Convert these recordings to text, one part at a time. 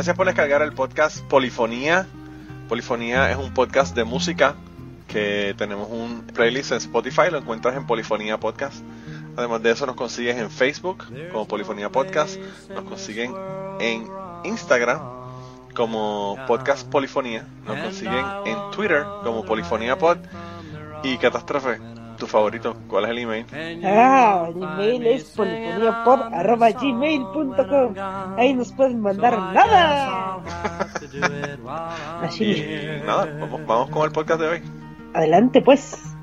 Gracias por descargar el podcast Polifonía. Polifonía es un podcast de música que tenemos un playlist en Spotify, lo encuentras en Polifonía Podcast. Además de eso nos consigues en Facebook como Polifonía Podcast, nos consiguen en Instagram como Podcast Polifonía, nos consiguen en Twitter como Polifonía Pod y Catástrofe. Tu favorito, ¿cuál es el email? Ah, el email es polifoniapod.gmail.com Ahí nos pueden mandar nada. Así. Y nada, vamos, vamos con el podcast de hoy. Adelante pues.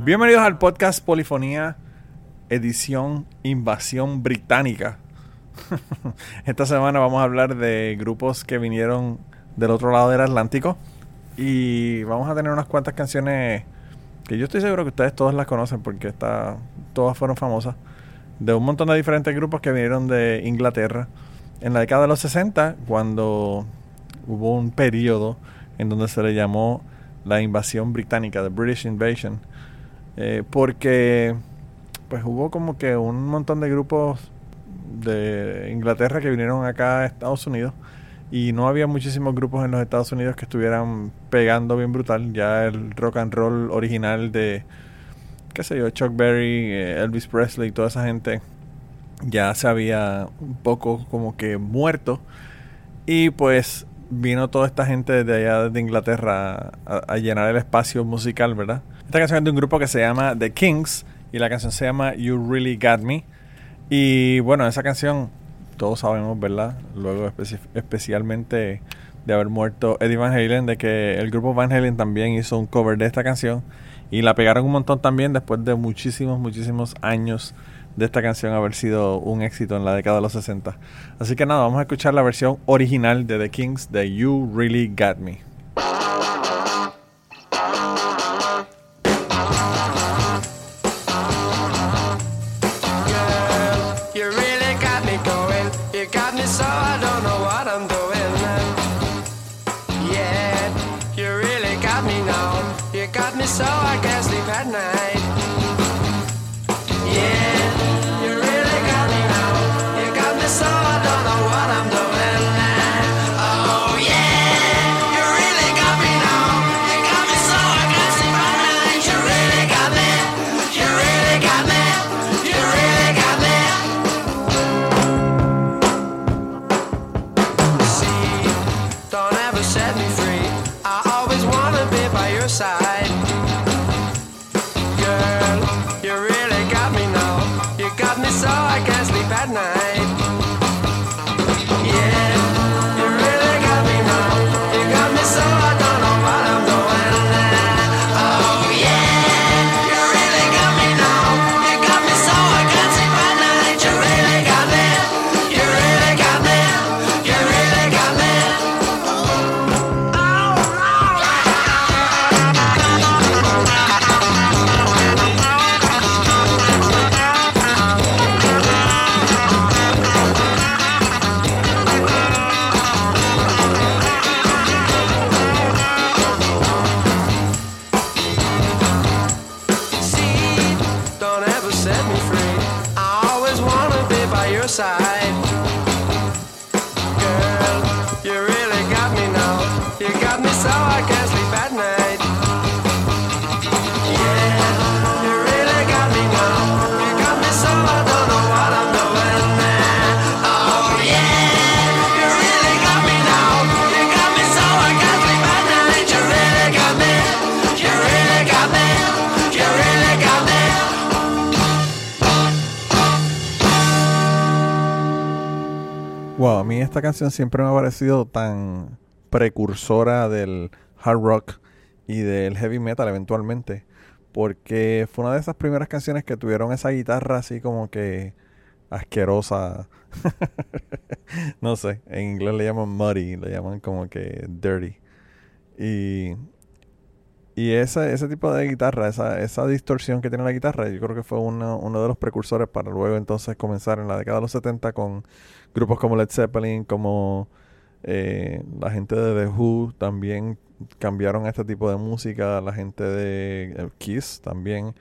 Bienvenidos al podcast Polifonía, edición Invasión Británica. Esta semana vamos a hablar de grupos que vinieron del otro lado del Atlántico y vamos a tener unas cuantas canciones que yo estoy seguro que ustedes todas las conocen porque está, todas fueron famosas de un montón de diferentes grupos que vinieron de Inglaterra. En la década de los 60 cuando hubo un periodo en donde se le llamó la invasión británica, the British Invasion, eh, porque pues hubo como que un montón de grupos de Inglaterra que vinieron acá a Estados Unidos y no había muchísimos grupos en los Estados Unidos que estuvieran pegando bien brutal. Ya el rock and roll original de, qué sé yo, Chuck Berry, eh, Elvis Presley, toda esa gente ya se había un poco como que muerto. Y pues vino toda esta gente de allá de Inglaterra a, a, llenar el espacio musical, ¿verdad? Esta canción es de un grupo que se llama The Kings y la canción se llama You Really Got Me. Y bueno, esa canción todos sabemos, ¿verdad? Luego especi especialmente de haber muerto Eddie Van Halen, de que el grupo Van Halen también hizo un cover de esta canción y la pegaron un montón también después de muchísimos, muchísimos años de esta canción haber sido un éxito en la década de los 60. Así que nada, vamos a escuchar la versión original de The Kings de You Really Got Me. Siempre me ha parecido tan precursora del hard rock y del heavy metal eventualmente. Porque fue una de esas primeras canciones que tuvieron esa guitarra así como que asquerosa. no sé, en inglés le llaman muddy, le llaman como que dirty. Y, y ese, ese tipo de guitarra, esa, esa distorsión que tiene la guitarra, yo creo que fue uno, uno de los precursores para luego entonces comenzar en la década de los 70 con grupos como Led Zeppelin, como eh, la gente de The Who también cambiaron este tipo de música, la gente de eh, Kiss también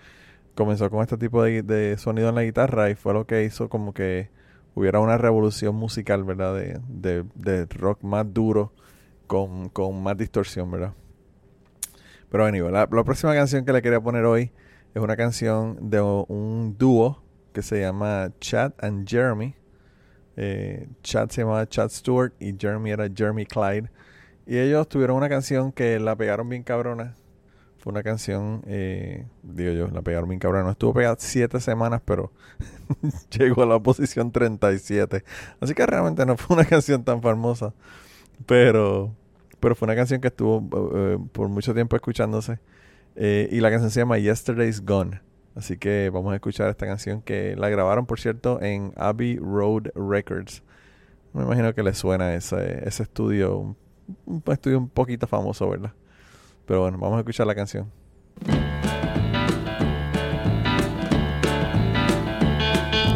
comenzó con este tipo de, de sonido en la guitarra y fue lo que hizo como que hubiera una revolución musical, ¿verdad? De, de, de rock más duro con, con más distorsión, ¿verdad? Pero anyway, la, próxima canción que le quería poner hoy es una canción de un dúo que se llama Chad and Jeremy. Eh, Chad se llamaba Chad Stewart y Jeremy era Jeremy Clyde. Y ellos tuvieron una canción que la pegaron bien cabrona. Fue una canción, eh, digo yo, la pegaron bien cabrona. Estuvo pegada siete semanas, pero llegó a la posición 37. Así que realmente no fue una canción tan famosa. Pero, pero fue una canción que estuvo eh, por mucho tiempo escuchándose. Eh, y la canción se llama Yesterday's Gone. Así que vamos a escuchar esta canción que la grabaron, por cierto, en Abbey Road Records. Me imagino que le suena ese, estudio, un, un estudio un poquito famoso, ¿verdad? Pero bueno, vamos a escuchar la canción.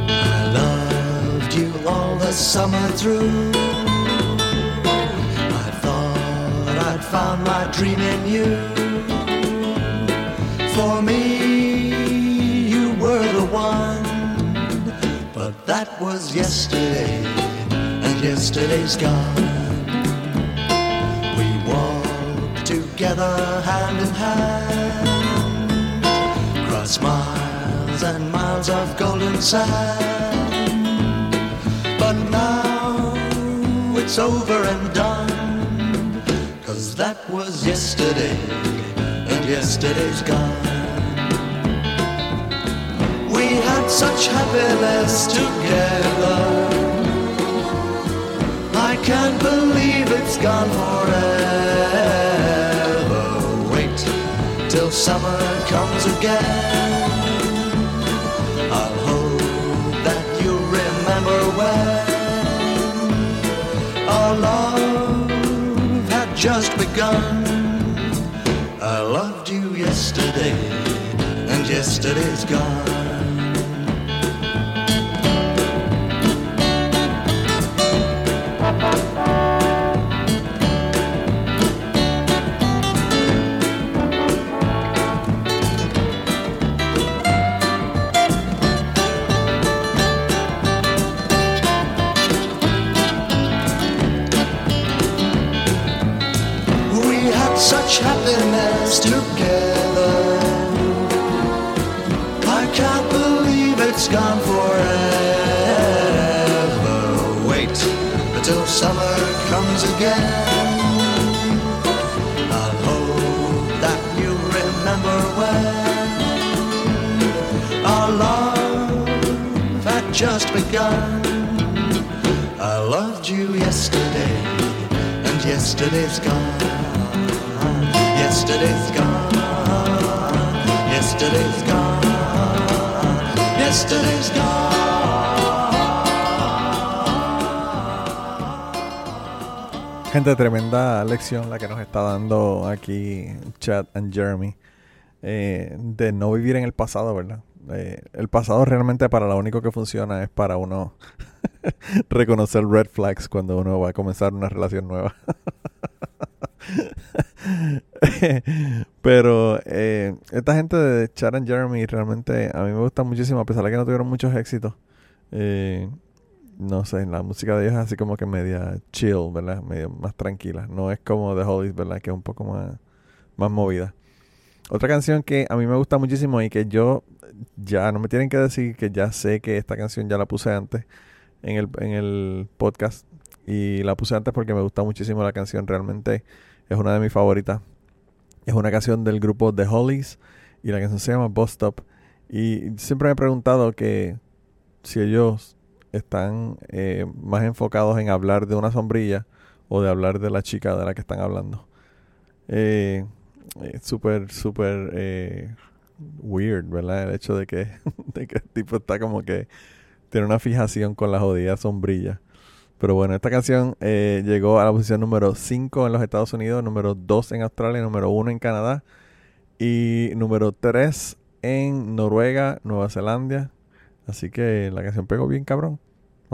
I loved you all the summer through. I'd found my dream in you. For me, you were the one. But that was yesterday, and yesterday's gone. We walked together hand in hand across miles and miles of golden sand. But now it's over and done, that was yesterday, and yesterday's gone. We had such happiness together. I can't believe it's gone forever. Wait till summer comes again. I'll hope that you remember when love just begun. I loved you yesterday, and yesterday's gone. Summer comes again. I'll hope that you remember when our love had just begun. I loved you yesterday, and yesterday's gone. Yesterday's gone. Yesterday's gone. Yesterday's gone. Gente, tremenda lección la que nos está dando aquí Chad and Jeremy. eh, de no vivir en el pasado, ¿verdad? Eh, el pasado realmente para lo único que funciona es para uno reconocer red flags cuando uno va a comenzar una relación nueva. Pero eh, esta gente de Chad and Jeremy realmente a mí me gusta muchísimo, a pesar de que no tuvieron muchos éxitos. Eh, no sé, la música de ellos es así como que media chill, ¿verdad? Medio más tranquila. No es como The Hollies, ¿verdad? Que es un poco más, más movida. Otra canción que a mí me gusta muchísimo y que yo ya no me tienen que decir que ya sé que esta canción ya la puse antes en el, en el podcast. Y la puse antes porque me gusta muchísimo la canción. Realmente es una de mis favoritas. Es una canción del grupo The Hollies y la canción se llama Bus Stop. Y siempre me he preguntado que si ellos están eh, más enfocados en hablar de una sombrilla o de hablar de la chica de la que están hablando. Eh, eh, súper, súper eh, weird, ¿verdad? El hecho de que, de que el tipo está como que tiene una fijación con la jodida sombrilla. Pero bueno, esta canción llegó a la posición número 5 en los Estados Unidos, número 2 en Australia, número 1 en Canadá y número 3 en Noruega, Nueva Zelanda. Así que la canción pegó bien cabrón.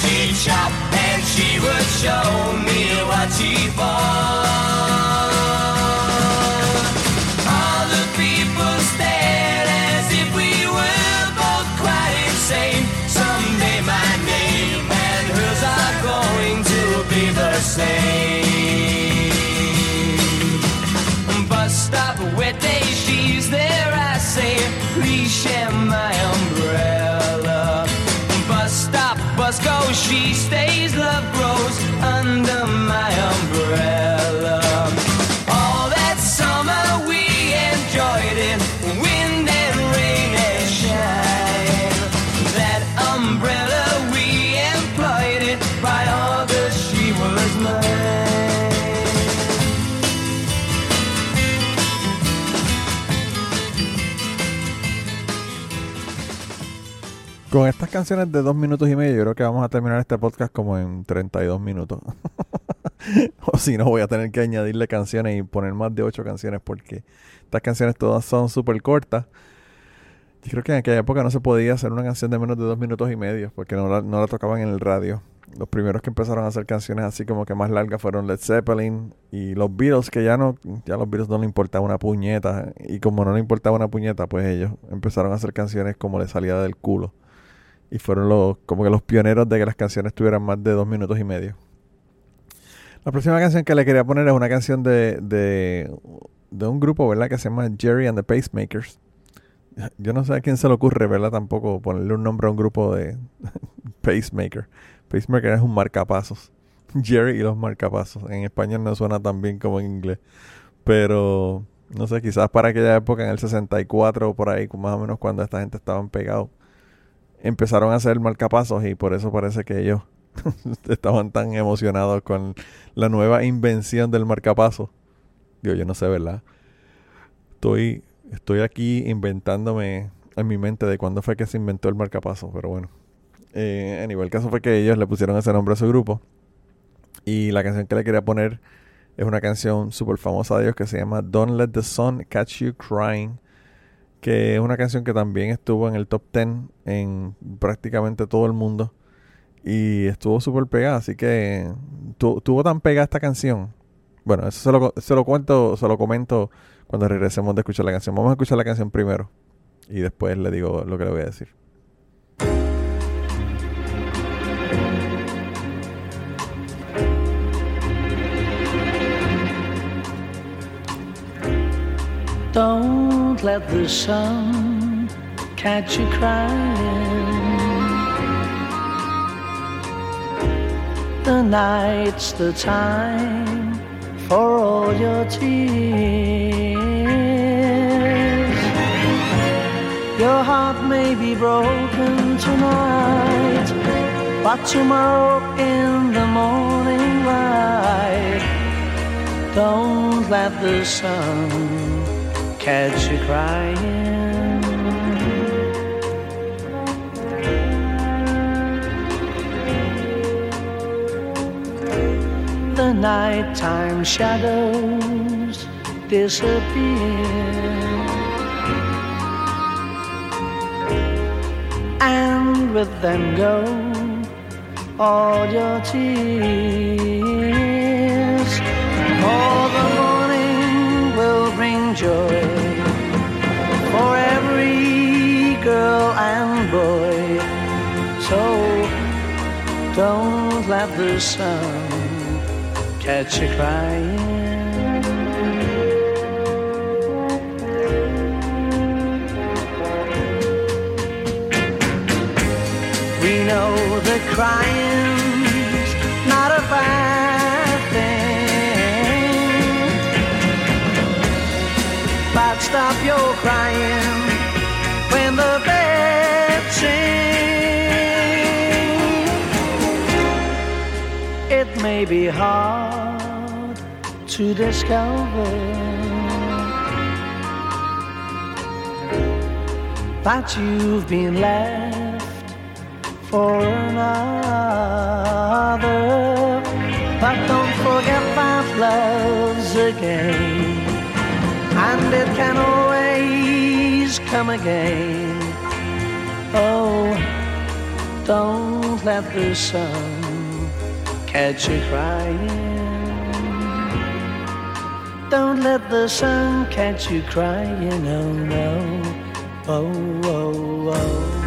she'd shop and she would show me what she bought. All the people stared as if we were both quite insane. Someday my name and hers are going to be the same. Bus stop, wet day, she's there. I say, please share Con estas canciones de dos minutos y medio, yo creo que vamos a terminar este podcast como en 32 minutos. o si no, voy a tener que añadirle canciones y poner más de ocho canciones porque estas canciones todas son súper cortas. Yo creo que en aquella época no se podía hacer una canción de menos de dos minutos y medio porque no la, no la tocaban en el radio. Los primeros que empezaron a hacer canciones así como que más largas fueron Led Zeppelin y los Beatles, que ya no, ya los Beatles no le importaba una puñeta. Y como no le importaba una puñeta, pues ellos empezaron a hacer canciones como les salía del culo. Y fueron los, como que los pioneros de que las canciones tuvieran más de dos minutos y medio. La próxima canción que le quería poner es una canción de, de, de un grupo, ¿verdad? Que se llama Jerry and the Pacemakers. Yo no sé a quién se le ocurre, ¿verdad? Tampoco ponerle un nombre a un grupo de Pacemaker. Pacemaker es un marcapasos. Jerry y los marcapasos. En español no suena tan bien como en inglés. Pero, no sé, quizás para aquella época, en el 64 o por ahí, más o menos cuando esta gente estaban pegados, empezaron a hacer marcapasos y por eso parece que ellos estaban tan emocionados con la nueva invención del marcapaso. Digo, yo no sé, ¿verdad? Estoy, estoy aquí inventándome en mi mente de cuándo fue que se inventó el marcapaso, pero bueno. Eh, anyway, el caso fue que ellos le pusieron ese nombre a su grupo. Y la canción que le quería poner es una canción súper famosa de ellos que se llama Don't Let the Sun Catch You Crying. Que es una canción que también estuvo en el top 10 en prácticamente todo el mundo. Y estuvo súper pegada, así que tu- tuvo tan pegada esta canción. Bueno, eso se lo, se lo cuento, se lo comento cuando regresemos de escuchar la canción. Vamos a escuchar la canción primero y después le digo lo que le voy a decir. Let the sun catch you crying. The night's the time for all your tears. Your heart may be broken tonight, but tomorrow in the morning light don't let the sun catch you crying. The nighttime shadows disappear. And with them go all your tears. For the morning will bring joy don't let the sun catch you crying. We know that crying's not a bad thing. But stop your crying when the may be hard to discover that you've been left for another. But don't forget that love's a game, and it can always come again. Oh, don't let the sun catch you crying. Don't let the sun catch you crying, oh no. Oh, oh, oh.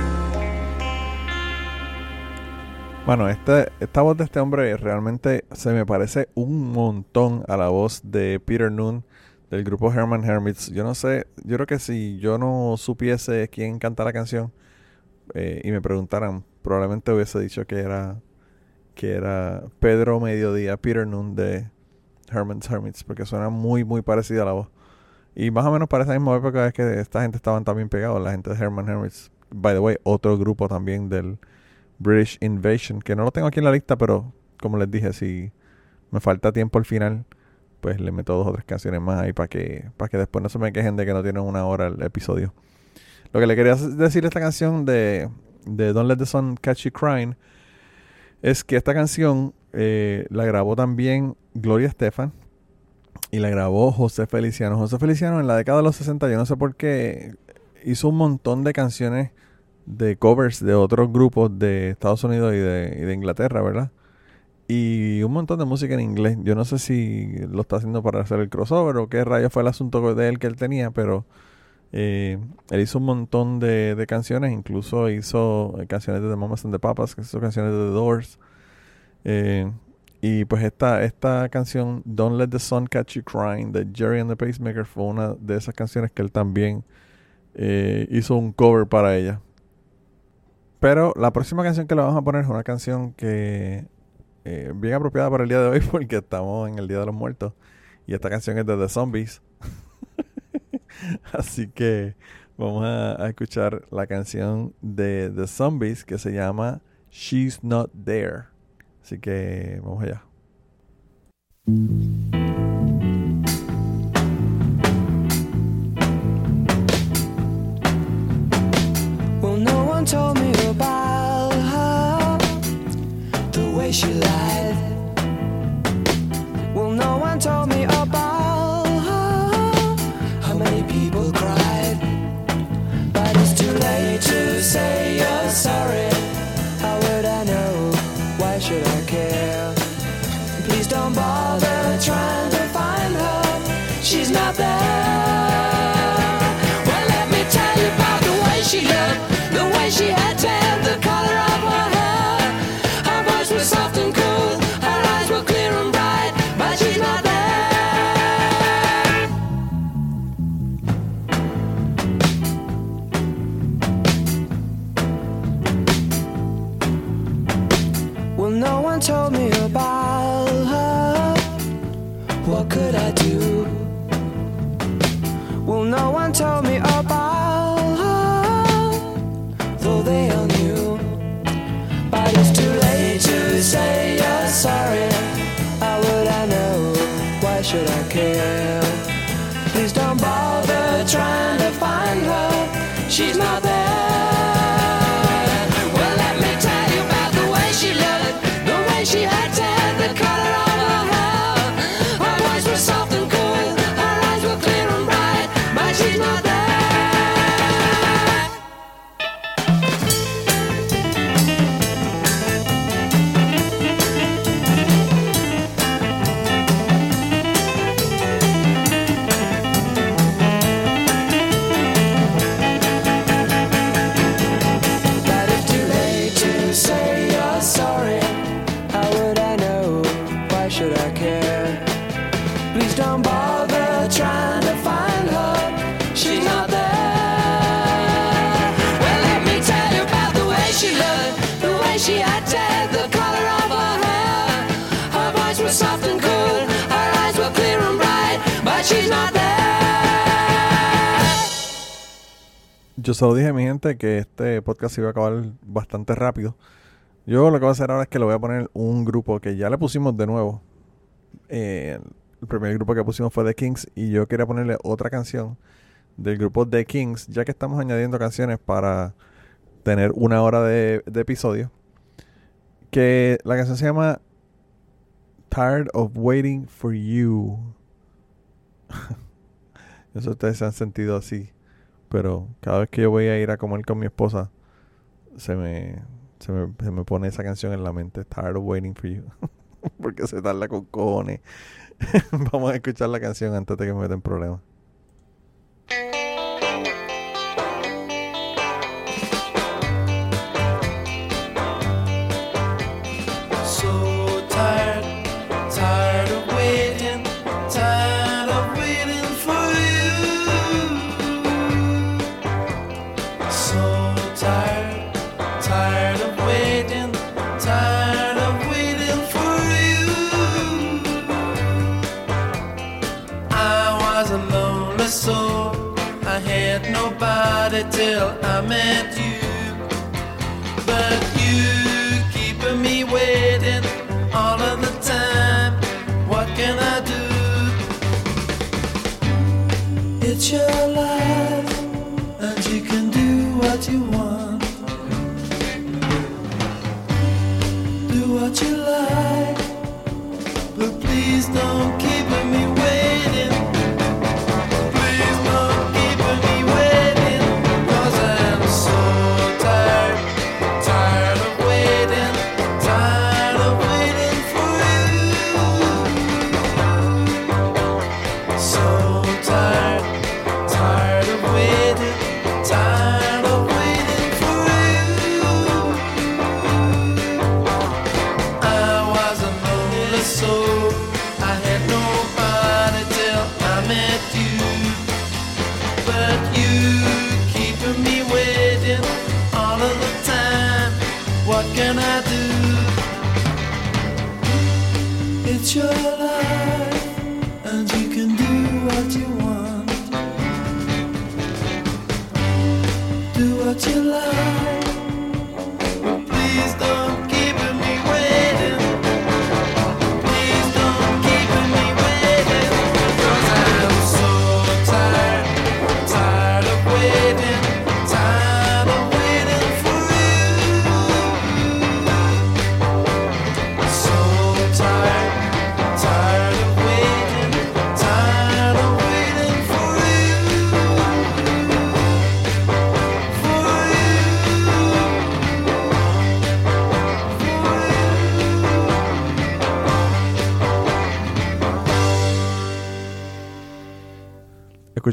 Bueno, este, esta voz de este hombre realmente se me parece un montón a la voz de Peter Noon del grupo Herman Hermits. Yo no sé, yo creo que si yo no supiese quién canta la canción eh, y me preguntaran, probablemente hubiese dicho que era que era Pedro Mediodía, Peter Noon de Herman's Hermits, porque suena muy, muy parecida a la voz. Y más o menos para esa misma época es que esta gente estaban también pegados, la gente de Herman Hermits. By the way, otro grupo también del British Invasion, que no lo tengo aquí en la lista, pero como les dije, si me falta tiempo al final, pues le meto dos o tres canciones más ahí para que, para que después no se me quejen de que no tienen una hora el episodio. Lo que le quería decir esta canción de, de Don't Let the Sun Catch You Crying es que esta canción eh, la grabó también Gloria Estefan y la grabó José Feliciano. José Feliciano en la década de los 60, yo no sé por qué, hizo un montón de canciones de covers de otros grupos de Estados Unidos y de, y de Inglaterra, ¿verdad? Y un montón de música en inglés. Yo no sé si lo está haciendo para hacer el crossover o qué rayos fue el asunto de él que él tenía, pero eh, él hizo un montón de, de canciones, incluso hizo eh, canciones de The Mamas and the Papas, que hizo canciones de The Doors. Eh, y pues esta, esta canción, Don't Let the Sun Catch You Crying, de Jerry and the Pacemaker, fue una de esas canciones que él también hizo un cover para ella. Pero la próxima canción que le vamos a poner es una canción que bien apropiada para el día de hoy porque estamos en el Día de los Muertos. Y esta canción es de The Zombies. Así que vamos a, escuchar la canción de The Zombies que se llama She's Not There. Así que vamos allá. Well, no one told me about her, the way she. She's Yo solo dije a mi gente que este podcast iba a acabar bastante rápido. Yo lo que voy a hacer ahora es que le voy a poner un grupo que ya le pusimos de nuevo. Eh, el primer grupo que pusimos fue The Kings y yo quería ponerle otra canción del grupo The Kings, ya que estamos añadiendo canciones para tener una hora de, episodio. Que la canción se llama Tired of Waiting for You. Eso ustedes se han sentido así. Pero cada vez que yo voy a ir a comer con mi esposa, se me, se me, se me pone esa canción en la mente. Tired of waiting for you. Porque se tarda con cojones. Vamos a escuchar la canción antes de que me metan problemas.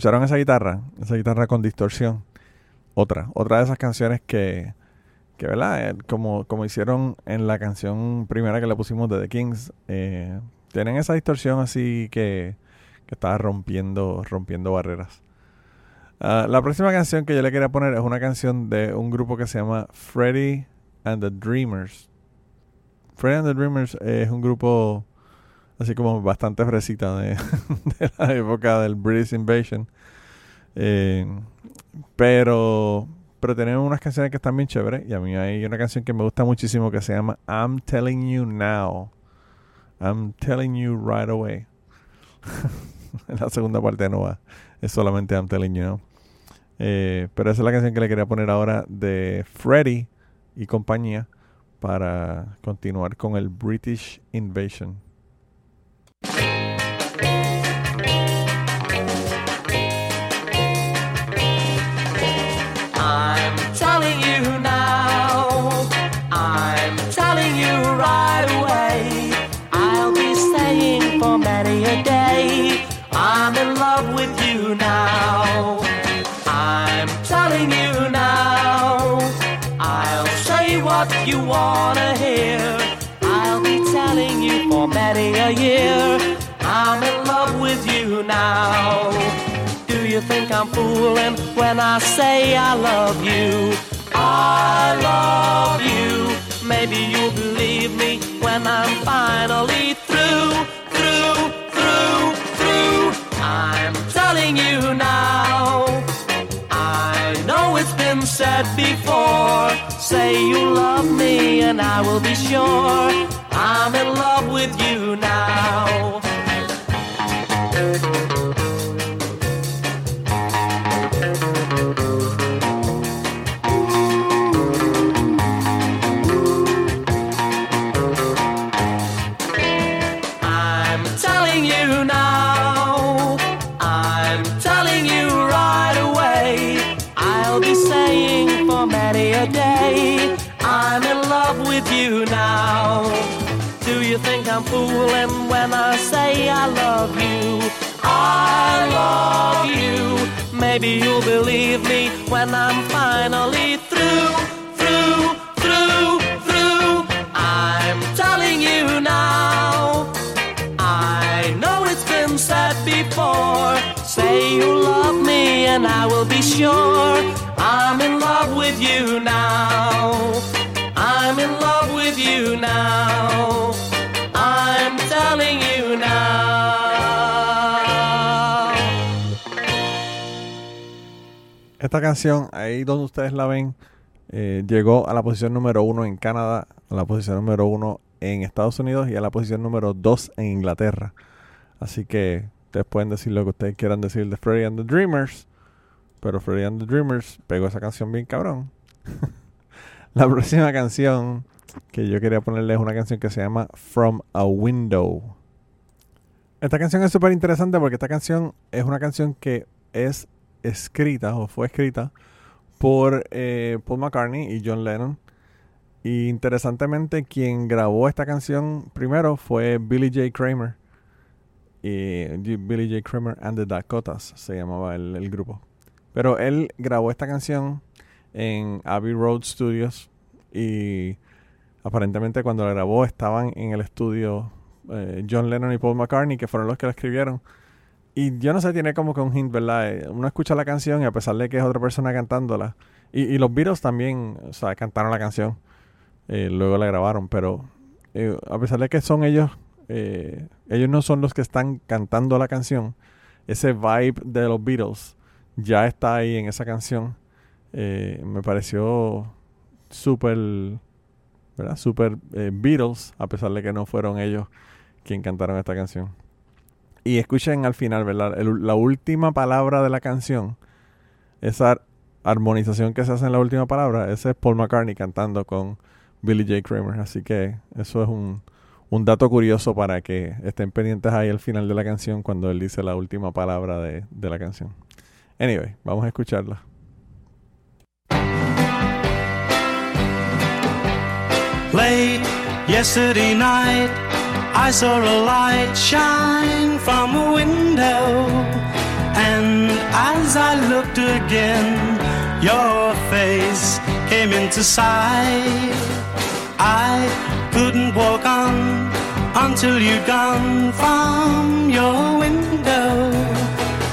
¿Escucharon esa guitarra? Esa guitarra con distorsión. Otra, otra de esas canciones que, que ¿verdad? Eh, Como, como hicieron en la canción primera que le pusimos de The Kings, eh, tienen esa distorsión así que, que estaba rompiendo, rompiendo barreras. Ah, la próxima canción que yo le quería poner es una canción de un grupo que se llama Freddy and the Dreamers. Freddy and the Dreamers es un grupo así como bastante fresita de, la época del British Invasion. Eh, pero, pero tenemos unas canciones que están bien chéveres. Y a mí hay una canción que me gusta muchísimo que se llama I'm Telling You Now. I'm Telling You Right Away. la segunda parte no va. Es solamente I'm Telling You Now. Eh, pero esa es la canción que le quería poner ahora de Freddy y compañía para continuar con el British Invasion. Wanna hear. I'll be telling you for many a year. I'm in love with you now. Do you think I'm fooling when I say I love you? I love you. Maybe you'll believe me when I'm finally through, through, through, through. I'm telling you now. I know it's been said before. Say you love me and I will be sure I'm in love with you now. I'm fooling when I say I love you? I love you. Maybe you'll believe me when I'm finally through, through, through, through. I'm telling you now. I know it's been said before. Say you love me, and I will be sure I'm in love with you now. I'm in love with you now. Esta canción, ahí donde ustedes la ven, eh, llegó a la posición número uno en Canadá, a la posición número uno en Estados Unidos y a la posición número dos en Inglaterra. Así que ustedes pueden decir lo que ustedes quieran decir de Freddy and the Dreamers, pero Freddy and the Dreamers pegó esa canción bien cabrón. la próxima canción que yo quería ponerle es una canción que se llama From a Window. Esta canción es súper interesante porque esta canción es una canción que es escrita o fue escrita por eh, Paul McCartney y John Lennon. Y interesantemente, quien grabó esta canción primero fue Billy J. Kramer. Y Billy J. Kramer and the Dakotas se llamaba el, el grupo. Pero él grabó esta canción en Abbey Road Studios. Y aparentemente, cuando la grabó, estaban en el estudio eh, John Lennon y Paul McCartney, que fueron los que la escribieron. Y yo no sé, tiene como que un hint, ¿verdad? Eh, Uno escucha la canción y a pesar de que es otra persona cantándola. Y, los Beatles también, cantaron la canción. eh, luego la grabaron, pero eh, a pesar de que son ellos, ellos no son los que están cantando la canción. Ese vibe de los Beatles ya está ahí en esa canción. Me pareció súper, ¿verdad? Súper Beatles, a pesar de que no fueron ellos quien cantaron esta canción. Y escuchen al final, ¿verdad? La última palabra de la canción, esa ar- armonización que se hace en la última palabra, ese es Paul McCartney cantando con Billy J. Kramer. Así que eso es un, un dato curioso para que estén pendientes ahí al final de la canción cuando él dice la última palabra de, de la canción. Anyway, vamos a escucharla. Late yesterday night, I saw a light shine from a window. And as I looked again, your face came into sight. I couldn't walk on until you'd gone from your window.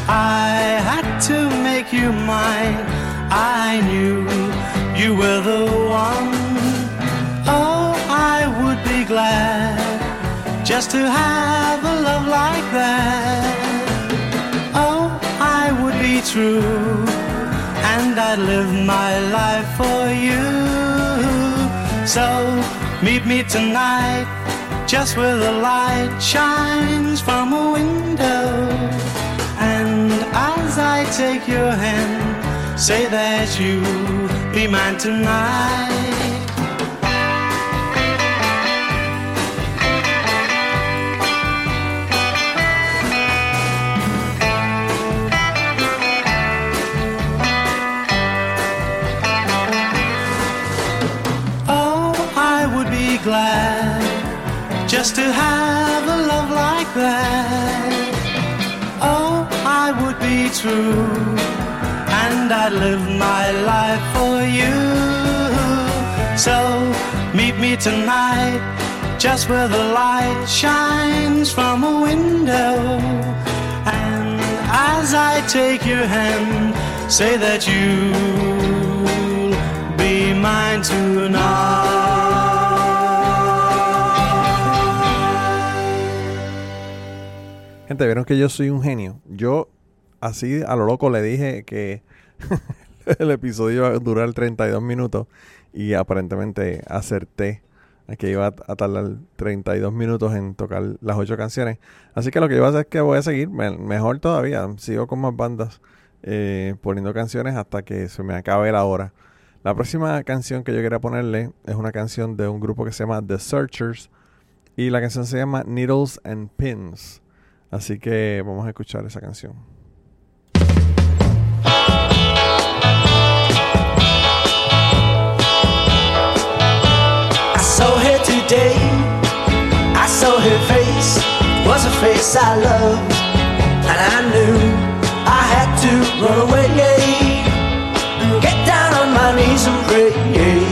I had to make you mine. I knew you were the one. just to have a love like that. Oh, I would be true, and I'd live my life for you. So meet me tonight, just where the light shines from a window. And as I take your hand, say that you be mine tonight. Just to have a love like that. Oh, I would be true, and I'd live my life for you. So, meet me tonight, just where the light shines from a window. And as I take your hand, say that you'll be mine tonight. Gente, vieron que yo soy un genio. Yo, así a lo loco, le dije que el episodio iba a durar 32 minutos y aparentemente acerté que iba a tardar 32 minutos en tocar las ocho canciones. Así que lo que yo voy a hacer es que voy a seguir, me- mejor todavía, sigo con más bandas eh, poniendo canciones hasta que se me acabe la hora. La próxima canción que yo quería ponerle es una canción de un grupo que se llama The Searchers y la canción se llama Needles and Pins. Así que vamos a escuchar esa canción. I saw her today. I saw her face. Was a face I loved. And I knew I had to run away. And get down on my knees and pray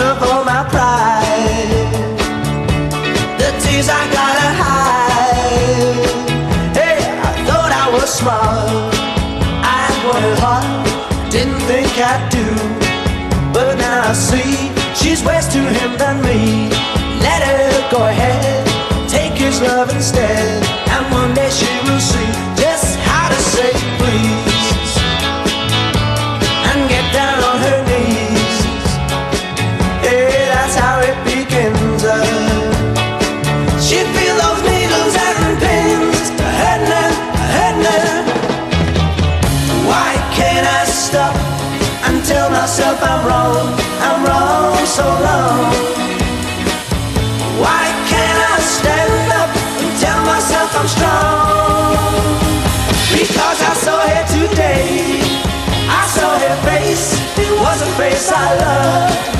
all my pride. The tears I gotta hide. Hey, I thought I was smart. I wanted hard, didn't think I'd do. But now I see she's worse to him than me. Let her go ahead, take his love instead. And one day she was a face I loved.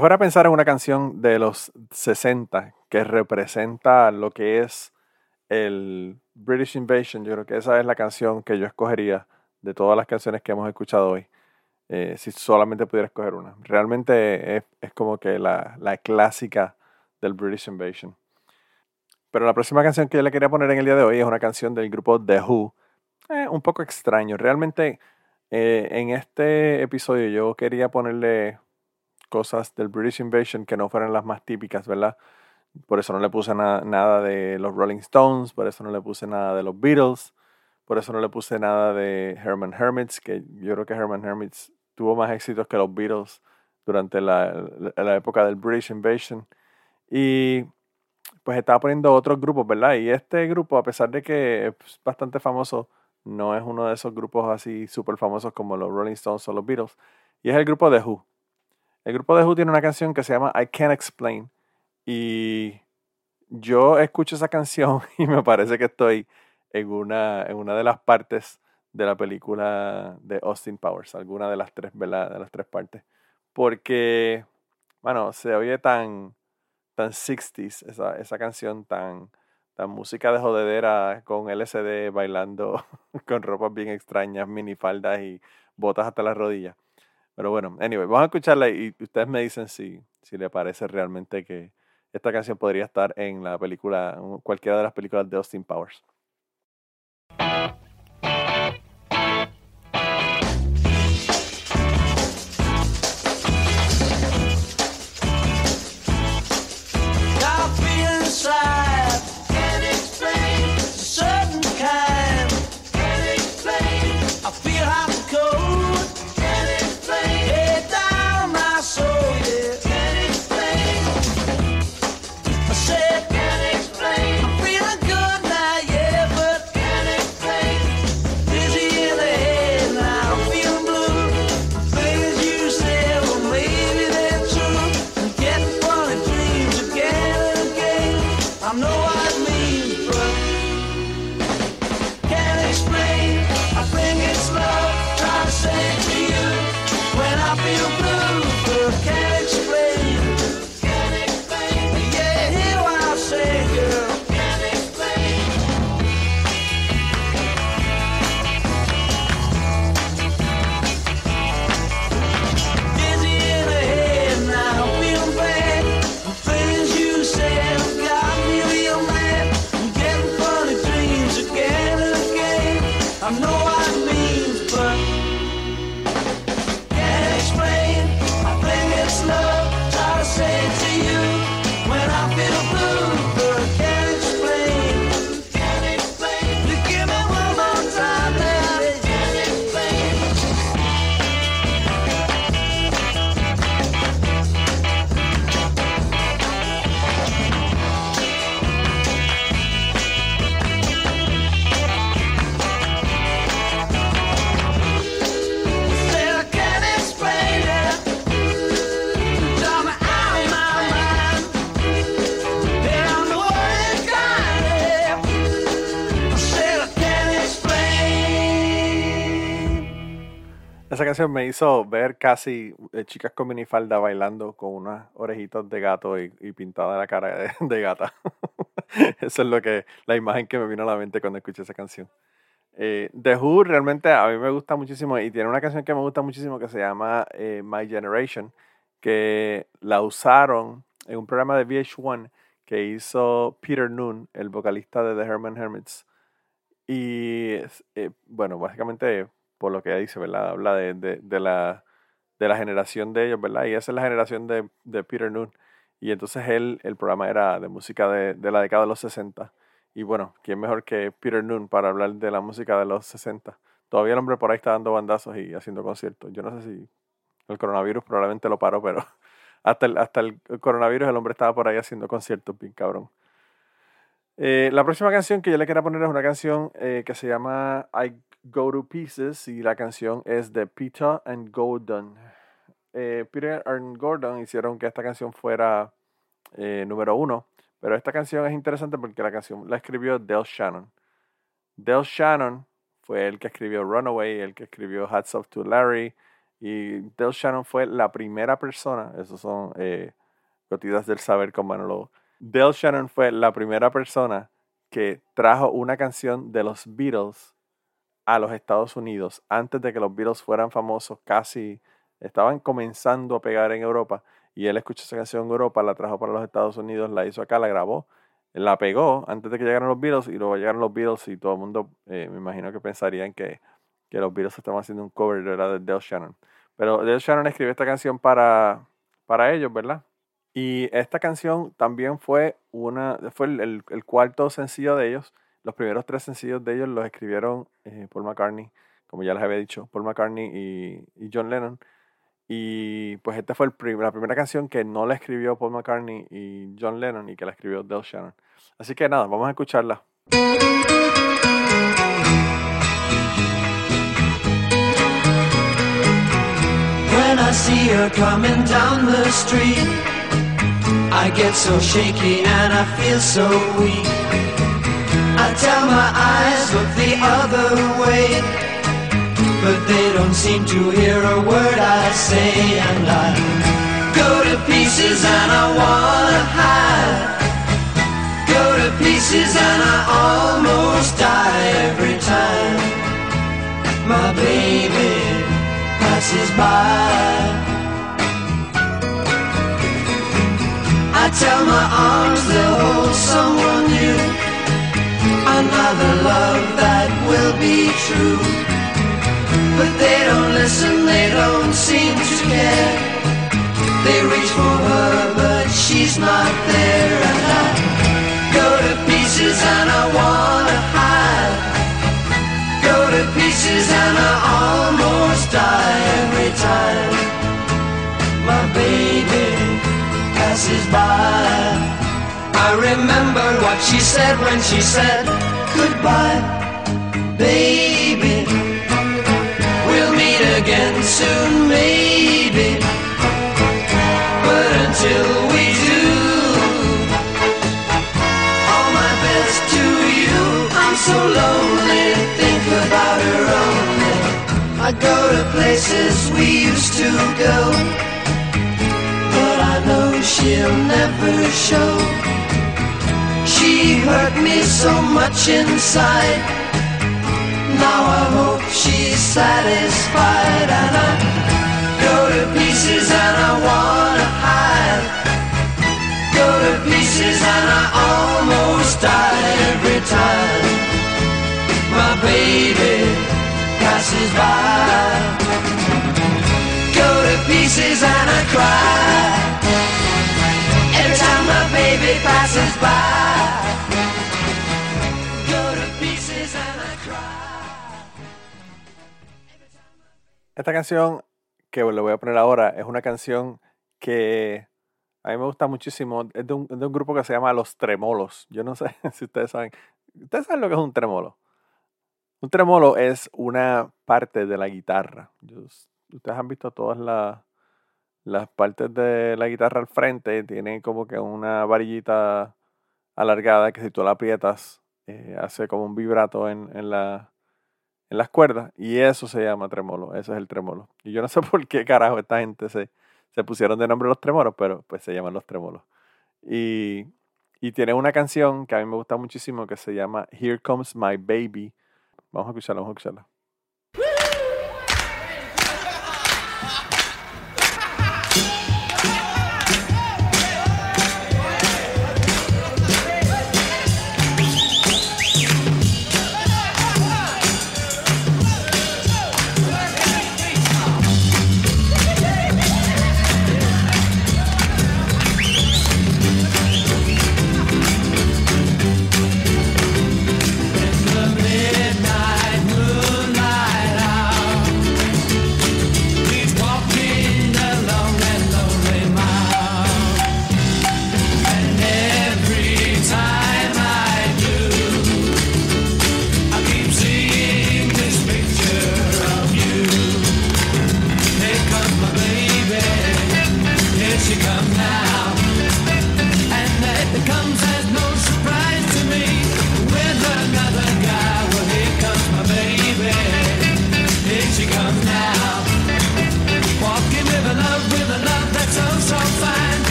Yo a pensar en una canción de los 60 que representa lo que es el British Invasion, yo creo que esa es la canción que yo escogería de todas las canciones que hemos escuchado hoy. eh, si solamente pudiera escoger una. Realmente es, es como que la, la clásica del British Invasion. Pero la próxima canción que yo le quería poner en el día de hoy es una canción del grupo The Who. Eh, un poco extraño. Realmente eh, en este episodio yo quería ponerle cosas del British Invasion que no fueran las más típicas, ¿verdad? Por eso no le puse na- nada de los Rolling Stones, por eso no le puse nada de los Beatles, por eso no le puse nada de Herman Hermits, que yo creo que Herman Hermits tuvo más éxitos que los Beatles durante la, la- época del British Invasion. Y pues estaba poniendo otros grupos, ¿verdad? Y este grupo, a pesar de que es bastante famoso, no es uno de esos grupos así súper famosos como los Rolling Stones o los Beatles. Y es el grupo The Who. El grupo The Who tiene una canción que se llama I Can't Explain. Y yo escucho esa canción y me parece que estoy en una, en una de las partes de la película de Austin Powers, alguna de las tres, ¿verdad? De las tres partes. Porque, bueno, se oye tan, tan 60s, esa, esa canción tan, la música de jodedera con LCD bailando con ropas bien extrañas, minifaldas y botas hasta las rodillas. Pero bueno, anyway, vamos a escucharla y ustedes me dicen si, si le parece realmente que esta canción podría estar en la película, en cualquiera de las películas de Austin Powers. Esa canción me hizo ver casi eh, chicas con minifalda bailando con unas orejitas de gato y, y pintada la cara de, de gata. Eso es lo que, la imagen que me vino a la mente cuando escuché esa canción. Eh, The Who realmente a mí me gusta muchísimo y tiene una canción que me gusta muchísimo que se llama eh, My Generation, que la usaron en un programa de VH1 que hizo Peter Noon, el vocalista de The Herman Hermits. Y eh, bueno, básicamente por lo que dice, ¿verdad? Habla de, de, de la, de la generación de ellos, ¿verdad? Y esa es la generación de, de Peter Noon. Y entonces él, el programa era de música de, de la década de los 60. Y bueno, ¿quién mejor que Peter Noon para hablar de la música de los 60? Todavía el hombre por ahí está dando bandazos y haciendo conciertos. Yo no sé si el coronavirus probablemente lo paró, pero hasta el, hasta el coronavirus el hombre estaba por ahí haciendo conciertos, bien cabrón. Eh, la próxima canción que yo le quería poner es una canción eh, que se llama I Go to Pieces y la canción es de Peter and Gordon. Eh, Peter and Gordon hicieron que esta canción fuera número uno, pero esta canción es interesante porque la canción la escribió Del Shannon. Del Shannon fue el que escribió Runaway, el que escribió Hats Off to Larry, y Del Shannon fue la primera persona, esos son gotitas del saber con Manolo. Del Shannon fue la primera persona que trajo una canción de los Beatles a los Estados Unidos antes de que los Beatles fueran famosos, casi estaban comenzando a pegar en Europa y él escuchó esa canción en Europa, la trajo para los Estados Unidos, la hizo acá, la grabó, la pegó antes de que llegaran los Beatles y luego llegaron los Beatles y todo el mundo eh, me imagino que pensarían que, que los Beatles estaban haciendo un cover de Del Shannon. Pero Del Shannon escribió esta canción para, para ellos, ¿verdad? Y esta canción también fue una fue el, el- cuarto sencillo de ellos. Los primeros tres sencillos de ellos los escribieron eh, Paul McCartney, como ya les había dicho, Paul McCartney y, John Lennon. Y pues esta fue el la primera canción que no la escribió Paul McCartney y John Lennon y que la escribió Del Shannon. Así que nada, vamos a escucharla. I see her coming down the street, I get so shaky and I feel so weak. I tell my eyes look the other way, but they don't seem to hear a word I say, and I go to pieces and I wanna hide. Go to pieces and I almost die every time my baby passes by. Tell my arms they'll hold someone new, another love that will be true. But they don't listen, they don't seem to care. They reach for her, but she's not there, and I go to pieces and I wanna hide. Go to pieces and I almost die every time passes by. I remember what she said when she said goodbye, baby. We'll meet again soon, maybe. But until we do, all my best to you. I'm so lonely, think about her only. I go to places we used to go, she'll never show. She hurt me so much inside. Now I hope she's satisfied and I go to pieces and I wanna hide. Go to pieces and I almost die every time my baby passes by. Go to pieces and I cry Esta canción que le voy a poner ahora es una canción que a mí me gusta muchísimo. Es de un, de un grupo que se llama Los Tremolos. Yo no sé si ustedes saben. ¿Ustedes saben lo que es un tremolo? Un tremolo es una parte de la guitarra. Ustedes han visto todas las, las partes de la guitarra al frente. Tienen como que una varillita alargada que si tú la aprietas eh, hace como un vibrato en, en la, en las cuerdas y eso se llama tremolo, ese es el tremolo. Y yo no sé por qué carajo esta gente se, se pusieron de nombre los tremolos, pero pues se llaman los tremolos. Y, y tiene una canción que a mí me gusta muchísimo que se llama Here Comes My Baby. Vamos a escucharla, vamos a escucharla.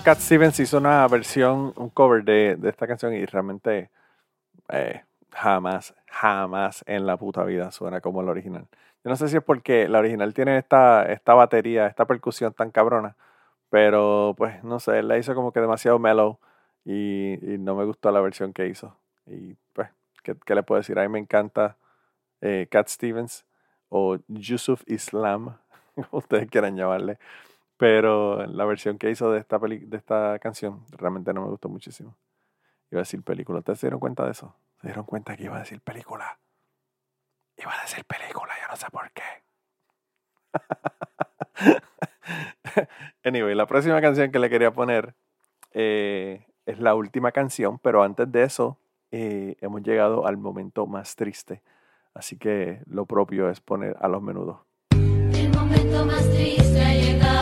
Cat Stevens hizo una versión, un cover de, de esta canción y realmente eh, jamás, jamás en la puta vida suena como la original. Yo no sé si es porque la original tiene esta, esta batería, esta percusión tan cabrona, pero pues no sé, la hizo como que demasiado mellow y, y no me gustó la versión que hizo. Y pues, ¿qué, qué le puedo decir? A mí me encanta eh, Cat Stevens o Yusuf Islam, como ustedes quieran llamarle. Pero la versión que hizo de esta, peli- de esta canción realmente no me gustó muchísimo. Iba a decir película. ¿Ustedes se dieron cuenta de eso? ¿Se dieron cuenta que iba a decir película? Iba a decir película, yo no sé por qué. anyway, la próxima canción que le quería poner eh, es la última canción, pero antes de eso eh, hemos llegado al momento más triste. Así que lo propio es poner a los menudos. El momento más triste ha llegado.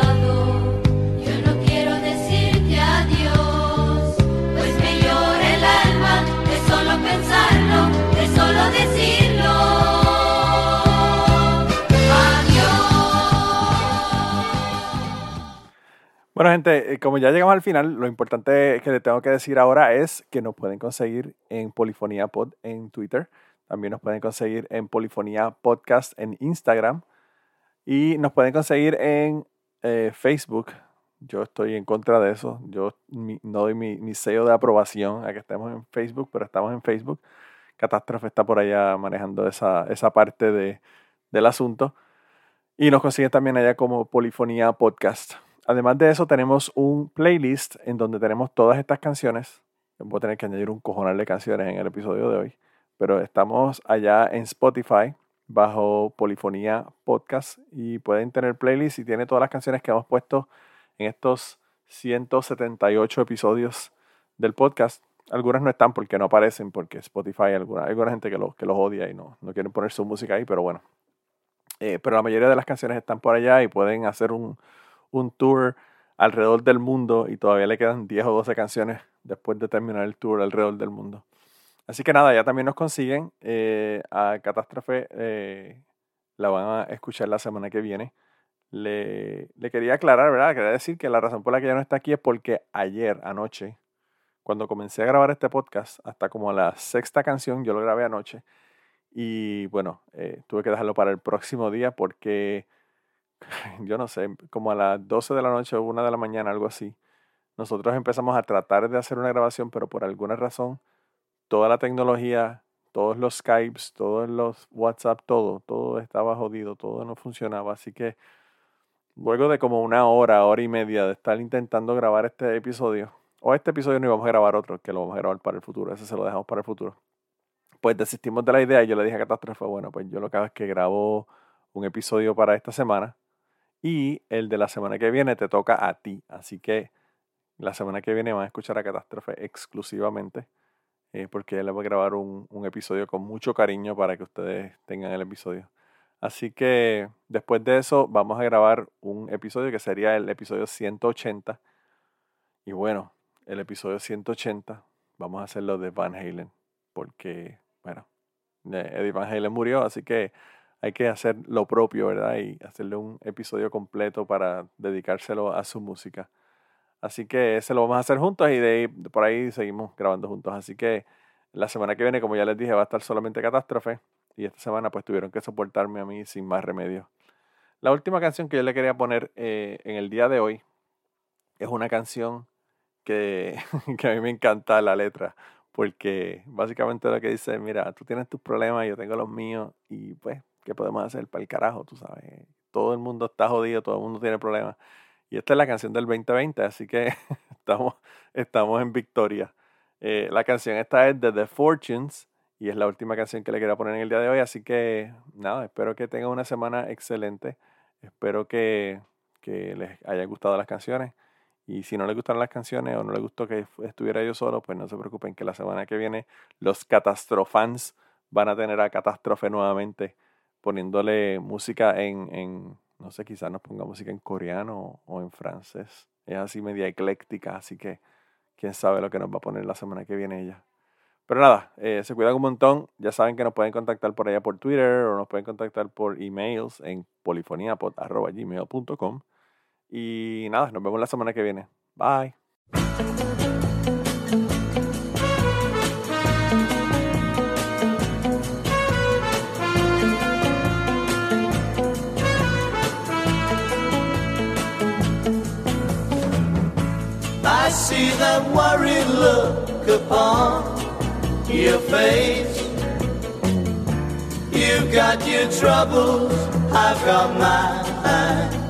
Bueno, gente, eh, como ya llegamos al final, lo importante que le tengo que decir ahora es que nos pueden conseguir en Polifonía Pod en Twitter. También nos pueden conseguir en Polifonía Podcast en Instagram. Y nos pueden conseguir en eh, Facebook. Yo estoy en contra de eso. Yo no doy mi, mi sello de aprobación a que estemos en Facebook, pero estamos en Facebook. Catástrofe está por allá manejando esa, esa parte de, del asunto. Y nos consiguen también allá como Polifonía Podcast. Además de eso, tenemos un playlist en donde tenemos todas estas canciones. Voy a tener que añadir un cojonal de canciones en el episodio de hoy. Pero estamos allá en Spotify bajo Polifonía Podcast y pueden tener playlist y tiene todas las canciones que hemos puesto en estos 178 episodios del podcast. Algunas no están porque no aparecen, porque Spotify, alguna, alguna gente que, lo, que los odia y no, no quieren poner su música ahí, pero bueno. Eh, pero la mayoría de las canciones están por allá y pueden hacer un, un tour alrededor del mundo y todavía le quedan 10 o 12 canciones después de terminar el tour alrededor del mundo. Así que nada, ya también nos consiguen eh, a Catástrofe, eh, la van a escuchar la semana que viene. Le, le quería aclarar, ¿verdad? Quería decir que la razón por la que ella no está aquí es porque ayer, anoche, cuando comencé a grabar este podcast, hasta como la sexta canción, yo lo grabé anoche. Y bueno, eh, tuve que dejarlo para el próximo día porque, yo no sé, como a las 12 de la noche o 1 de la mañana, algo así, nosotros empezamos a tratar de hacer una grabación, pero por alguna razón, toda la tecnología, todos los Skypes, todos los WhatsApp, todo, todo estaba jodido, todo no funcionaba. Así que luego de como una hora, hora y media de estar intentando grabar este episodio, o este episodio no íbamos a grabar otro, que lo vamos a grabar para el futuro, ese se lo dejamos para el futuro. Pues desistimos de la idea y yo le dije a Catástrofe, bueno, pues yo lo que hago es que grabo un episodio para esta semana y el de la semana que viene te toca a ti. Así que la semana que viene van a escuchar a Catástrofe exclusivamente eh, porque le voy a grabar un episodio con mucho cariño para que ustedes tengan el episodio. Así que después de eso vamos a grabar un episodio que sería el episodio 180. Y bueno, el episodio 180 vamos a hacerlo de Van Halen, porque, bueno, eh, Eddie Van Halen murió, así que hay que hacer lo propio, ¿verdad? Y hacerle un episodio completo para dedicárselo a su música. Así que ese lo vamos a hacer juntos y de ahí, por ahí seguimos grabando juntos. Así que la semana que viene, como ya les dije, va a estar solamente Catástrofe. Y esta semana pues tuvieron que soportarme a mí sin más remedio. La última canción que yo le quería poner eh, en el día de hoy es una canción que, a mí me encanta la letra. Porque básicamente lo que dice, mira, tú tienes tus problemas, yo tengo los míos. Y pues, ¿qué podemos hacer para el carajo? Tú sabes, todo el mundo está jodido, todo el mundo tiene problemas. Y esta es la canción del 2020, así que estamos, estamos en victoria. Eh, la canción esta es de The Fortunes y es la última canción que le quería poner en el día de hoy, así que nada, espero que tengan una semana excelente. Espero que, que les haya gustado las canciones. Y si no les gustaron las canciones o no les gustó que estuviera yo solo, pues no se preocupen que la semana que viene los catastrofans van a tener a Catástrofe nuevamente poniéndole música en, en no sé, quizás nos ponga música en coreano o en francés. Es así media ecléctica, así que quién sabe lo que nos va a poner la semana que viene ella. Pero nada, eh, se cuidan un montón. Ya saben que nos pueden contactar por allá por Twitter o nos pueden contactar por emails en polifoniapod.gmail.com. Y nada, nos vemos la semana que viene. Bye. I see that worried look upon your face. You've got your troubles, I've got mine.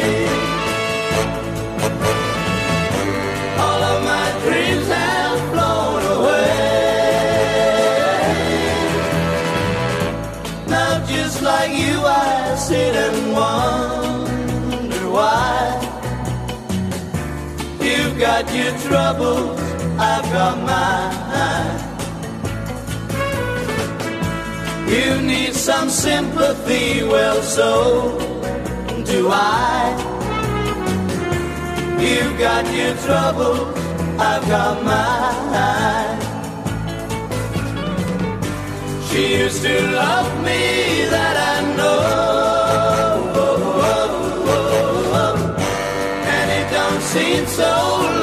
Sit and wonder why. You've got your troubles, I've got mine. You need some sympathy, well, so do I. You've got your troubles, I've got mine. She used to love me, that I know. So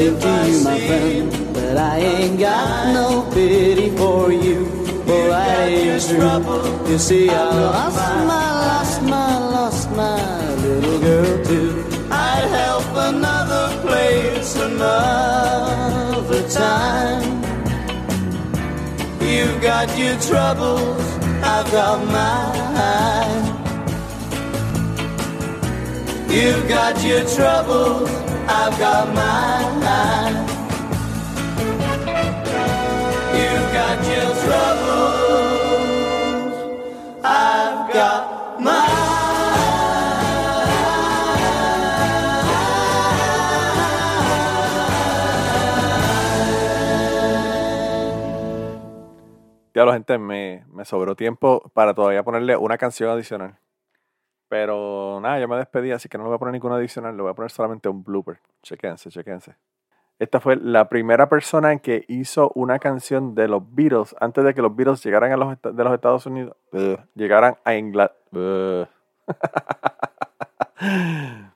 to you, my friend, that I ain't got no pity for you, for I ain't true. You see, I lost my, lost my, lost my little girl too. I'd help another place another time. You've got your troubles, I've got mine. You've got your troubles, I've got mine. Gente me, me sobró tiempo para todavía ponerle una canción adicional. Pero nada, ya me despedí, así que no le voy a poner ninguna adicional, le voy a poner solamente un blooper. Chequense, chequense. Esta fue la primera persona que hizo una canción de los Beatles antes de que los Beatles llegaran a los, de los Estados Unidos. Ugh, llegaran a Inglaterra.